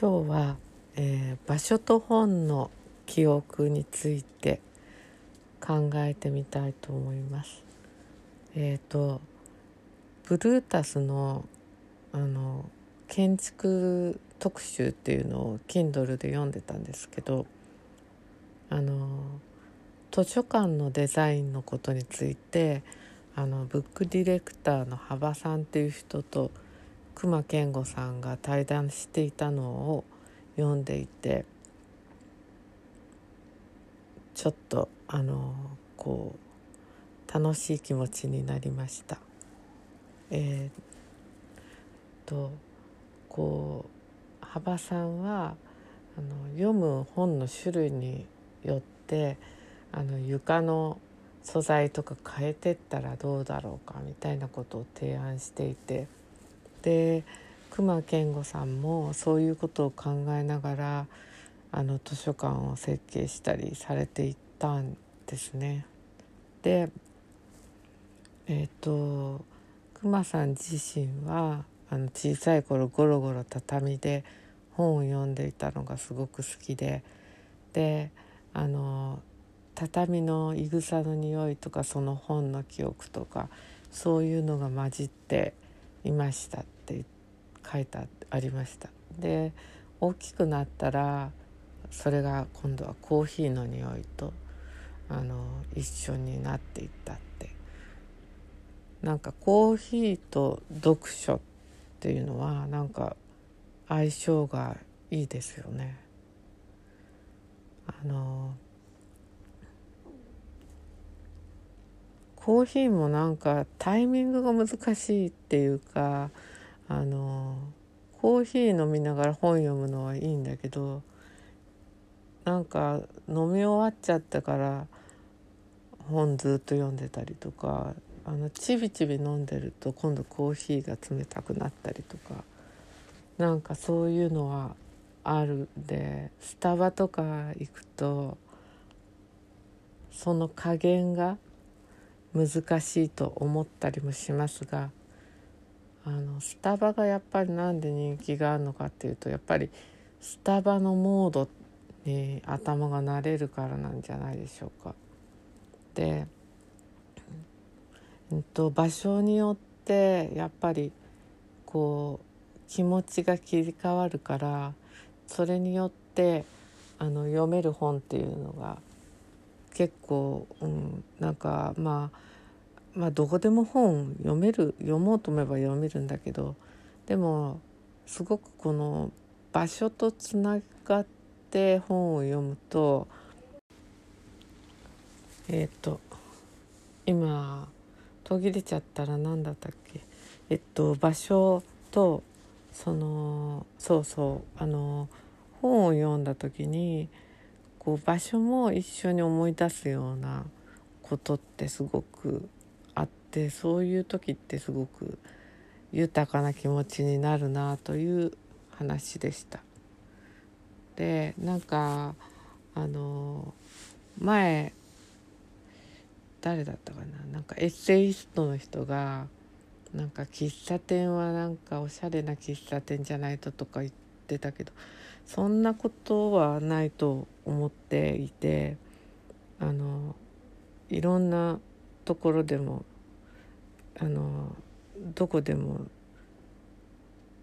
今日は、えー、場所と本の記憶について考えてみたいと思います。えっ、ー、とブルータスのあの建築特集っていうのを Kindle で読んでたんですけどあの図書館のデザインのことについてあのブックディレクターの幅さんっていう人と隈研吾さんが対談していたのを読んでいてちょっとあのこう楽しい気持ちになりました。えー、とこう幅さんはあの読む本の種類によってあの床の素材とか変えてったらどうだろうかみたいなことを提案していてで隈研吾さんもそういうことを考えながらあの図書館を設計したりされていったんですね。でえっ、ー、と熊さん自身はあの小さい頃ゴロゴロ畳で本を読んでいたのがすごく好きでであの畳のいぐさの匂いとかその本の記憶とかそういうのが混じっていましたって書いてありましたで大きくなったらそれが今度はコーヒーの匂いとあの一緒になっていったってなんかコーヒーと読書っていうのはなんか相性がいいですよね。あのコーヒーもなんかタイミングが難しいっていうかあのコーヒー飲みながら本読むのはいいんだけどなんか飲み終わっちゃったから本ずっと読んでたりとかあのちびちび飲んでると今度コーヒーが冷たくなったりとかなんかそういうのはあるんでスタバとか行くとその加減が難しいと思ったりもしますがあのスタバがやっぱりなんで人気があるのかっていうとやっぱりスタバのモードに頭が慣れるからなんじゃないでしょうか。で、えっと、場所によってやっぱりこう気持ちが切り替わるからそれによってあの読める本っていうのが結構、うん、なんかまあまあどこでも本読める読もうと思えば読めるんだけどでもすごくこの場所とつながって本を読むとえっ、ー、と今途切れちゃったら何だったっけ？えっと場所とそのそうそうあの本を読んだ時にこう場所も一緒に思い出すようなことってすごくあってそういう時ってすごく豊かな気持ちになるなという話でした。でなんかあの前誰だったかな？なんかエッセイストの人がなんか喫茶店はなんかおしゃれな喫茶店じゃないととか言ってたけどそんなことはないと思っていてあのいろんなところでもあのどこでも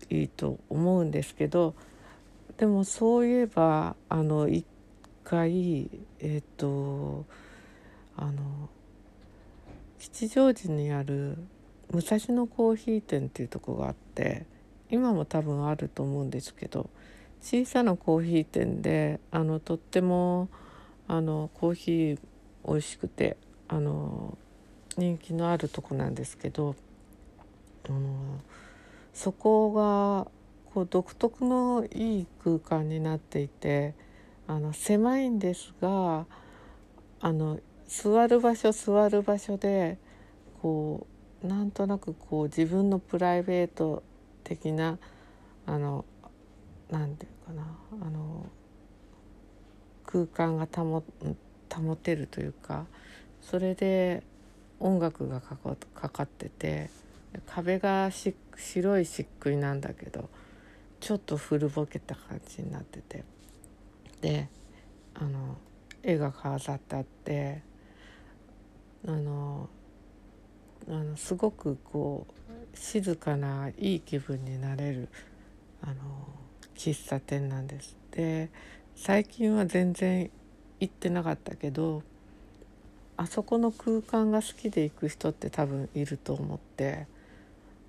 いいと思うんですけどでもそういえばあの一回えっ、ー、とあの吉祥寺にある武蔵野コーヒー店っていうとこがあって今も多分あると思うんですけど小さなコーヒー店であのとってもあのコーヒー美味しくてあの人気のあるとこなんですけどあのそこがこう独特のいい空間になっていてあの狭いんですがあの座る場所座る場所でこうなんとなくこう自分のプライベート的なあのなんていうかなあの空間が保保てるというかそれで音楽がかかかってて壁がし白い漆喰なんだけどちょっと古ぼけた感じになってて。であの絵が飾ってあってあのあのすごくこう静かないい気分になれるあの喫茶店なんです。で最近は全然行ってなかったけどあそこの空間が好きで行く人って多分いると思って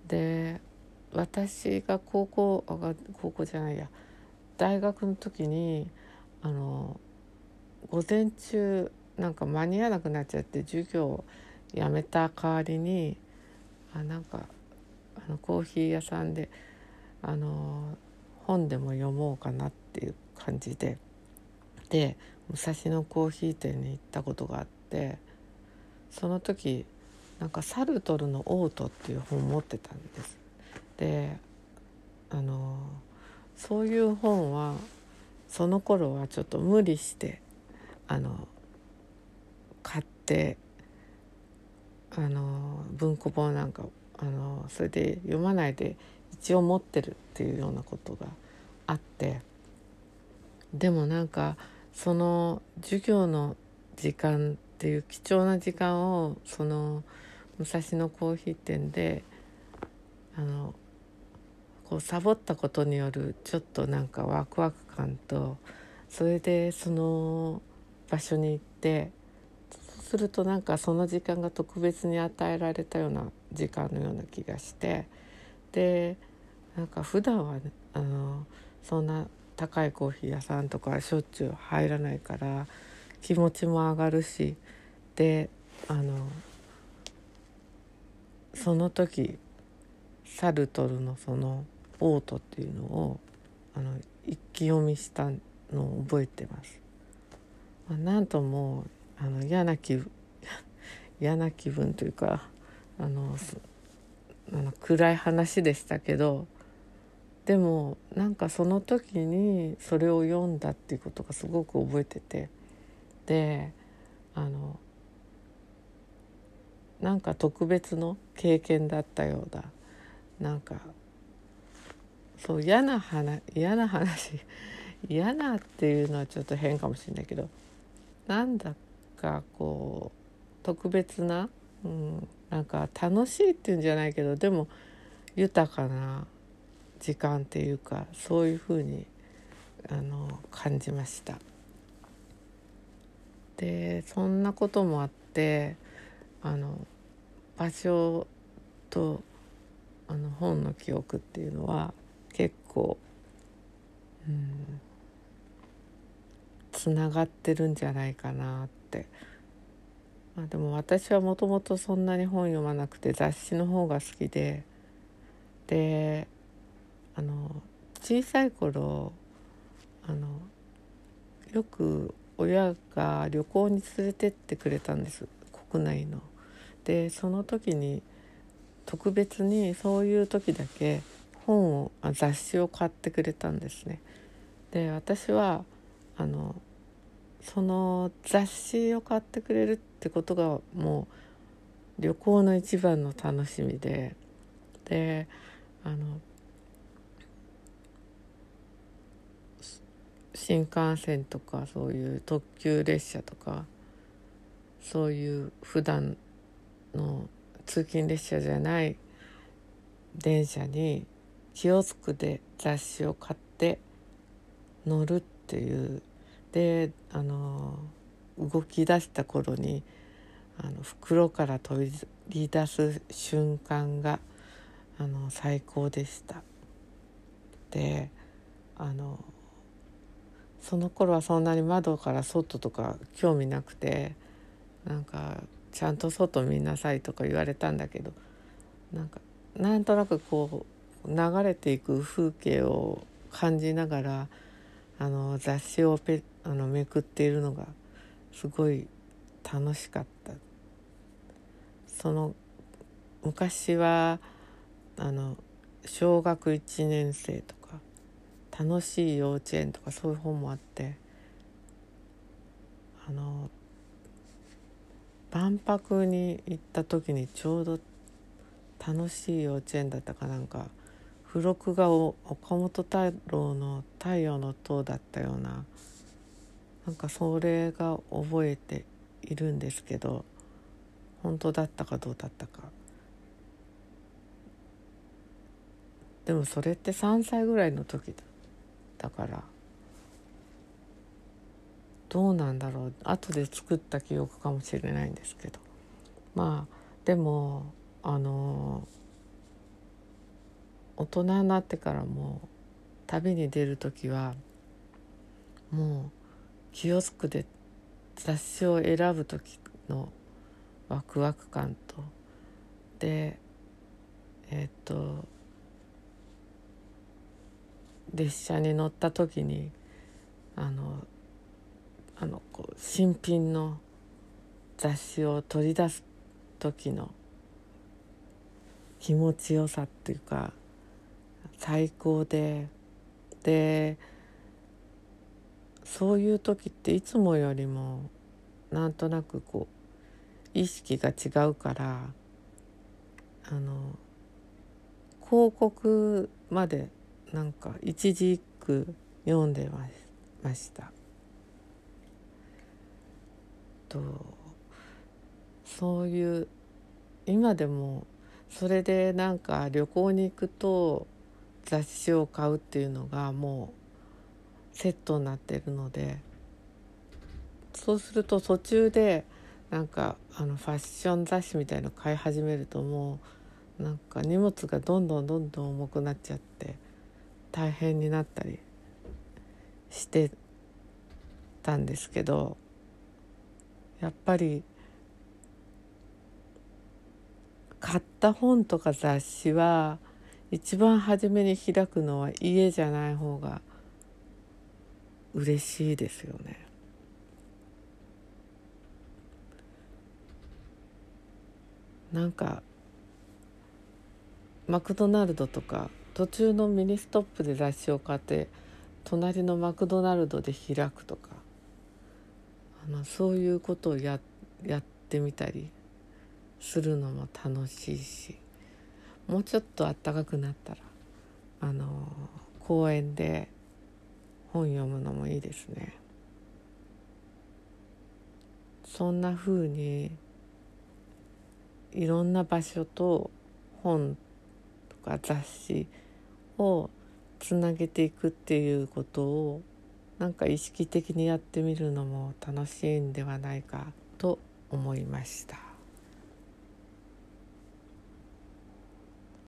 で私が高校あ高校じゃないや大学の時にあの午前中なんか間に合わなくなっちゃって授業をやめた代わりにあなんかあのコーヒー屋さんであの本でも読もうかなっていう感じでで武蔵野コーヒー店に行ったことがあってその時なんかサルトルの「オート」っていう本を持ってたんです。であのそういう本はその頃はちょっと無理してあの買ってあの文庫本なんかあのそれで読まないで一応持ってるっていうようなことがあってでもなんかその授業の時間っていう貴重な時間をその武蔵野コーヒー店であのこうサボったことによるちょっとなんかワクワク感とそれでその場所に行ってするとなんかその時間が特別に与えられたような時間のような気がしてでなんか普段は、ね、あのそんな高いコーヒー屋さんとかしょっちゅう入らないから気持ちも上がるしであのその時サルトルのそのオートっていうのをあの一気読みしたのを覚えてます。まあ、なんともあの嫌な気分嫌な気分というかあのあの暗い話でしたけどでもなんかその時にそれを読んだっていうことがすごく覚えててであのなんか特別の経験だったようだ。なんかそう嫌な話嫌な話嫌なっていうのはちょっと変かもしれないけどなんだかこう特別な、うん、なんか楽しいっていうんじゃないけどでも豊かな時間っていうかそういうふうにあの感じました。でそんなこともあってあの場所とあの本の記憶っていうのは結構うんつながってるんじゃないかなって。まあ、でも私はもともとそんなに本読まなくて雑誌の方が好きでであの小さい頃あのよく親が旅行に連れてってくれたんです国内の。でその時に特別にそういう時だけ本を雑誌を買ってくれたんですね。で私はあのその雑誌を買ってくれるってことがもう旅行の一番の楽しみで。であの新幹線とかそういう特急列車とかそういう普段の通勤列車じゃない電車に気を付くで雑誌を買って乗るっていうであの動き出した頃にあの袋から取り出す瞬間があの最高でした。であのその頃はそんなに窓から外とか興味なくてなんかちゃんと外見なさいとか言われたんだけどなんかなんとなくこう流れていく風景を感じながらあの雑誌をペあのめくっているのがすごい楽しかった。その昔はあの小学1年生とか楽しい幼稚園とかそういう本もあってあの万博に行った時にちょうど楽しい幼稚園だったかなんか付録が岡本太郎の「太陽の塔」だったようななんかそれが覚えているんですけど本当だったかどうだったか。でもそれって3歳ぐらいの時だからどうなんだろう。後で作った記憶かもしれないんですけど。まあでもあの大人になってからも旅に出る時はもうキオスクで雑誌を選ぶ時のワクワク感と。でえっ、と列車に乗った時にあのあのこう新品の雑誌を取り出す時の気持ちよさっていうか最高ででそういう時っていつもよりもなんとなくこう意識が違うからあの広告までなんか一字一句読んでました。とそういう今でもそれでなんか旅行に行くと雑誌を買うっていうのがもうセットになってるのでそうすると途中でなんかあのファッション雑誌みたいの買い始めるともうなんか荷物がどんどんどんどん重くなっちゃって大変になったりしてたんですけどやっぱり買った本とか雑誌は一番初めに開くのは家じゃない方が嬉しいですよね。なんかマクドナルドとか途中のミニストップで雑誌を買って隣のマクドナルドで開くとかあのそういうことをややってみたりするのも楽しいしもうちょっと暖かくなったらあの公園で本読むのもいいですね。そんな風にいろんな場所と本とか雑誌をつなげていくっていうことをなんか意識的にやってみるのも楽しいんではないかと思いました。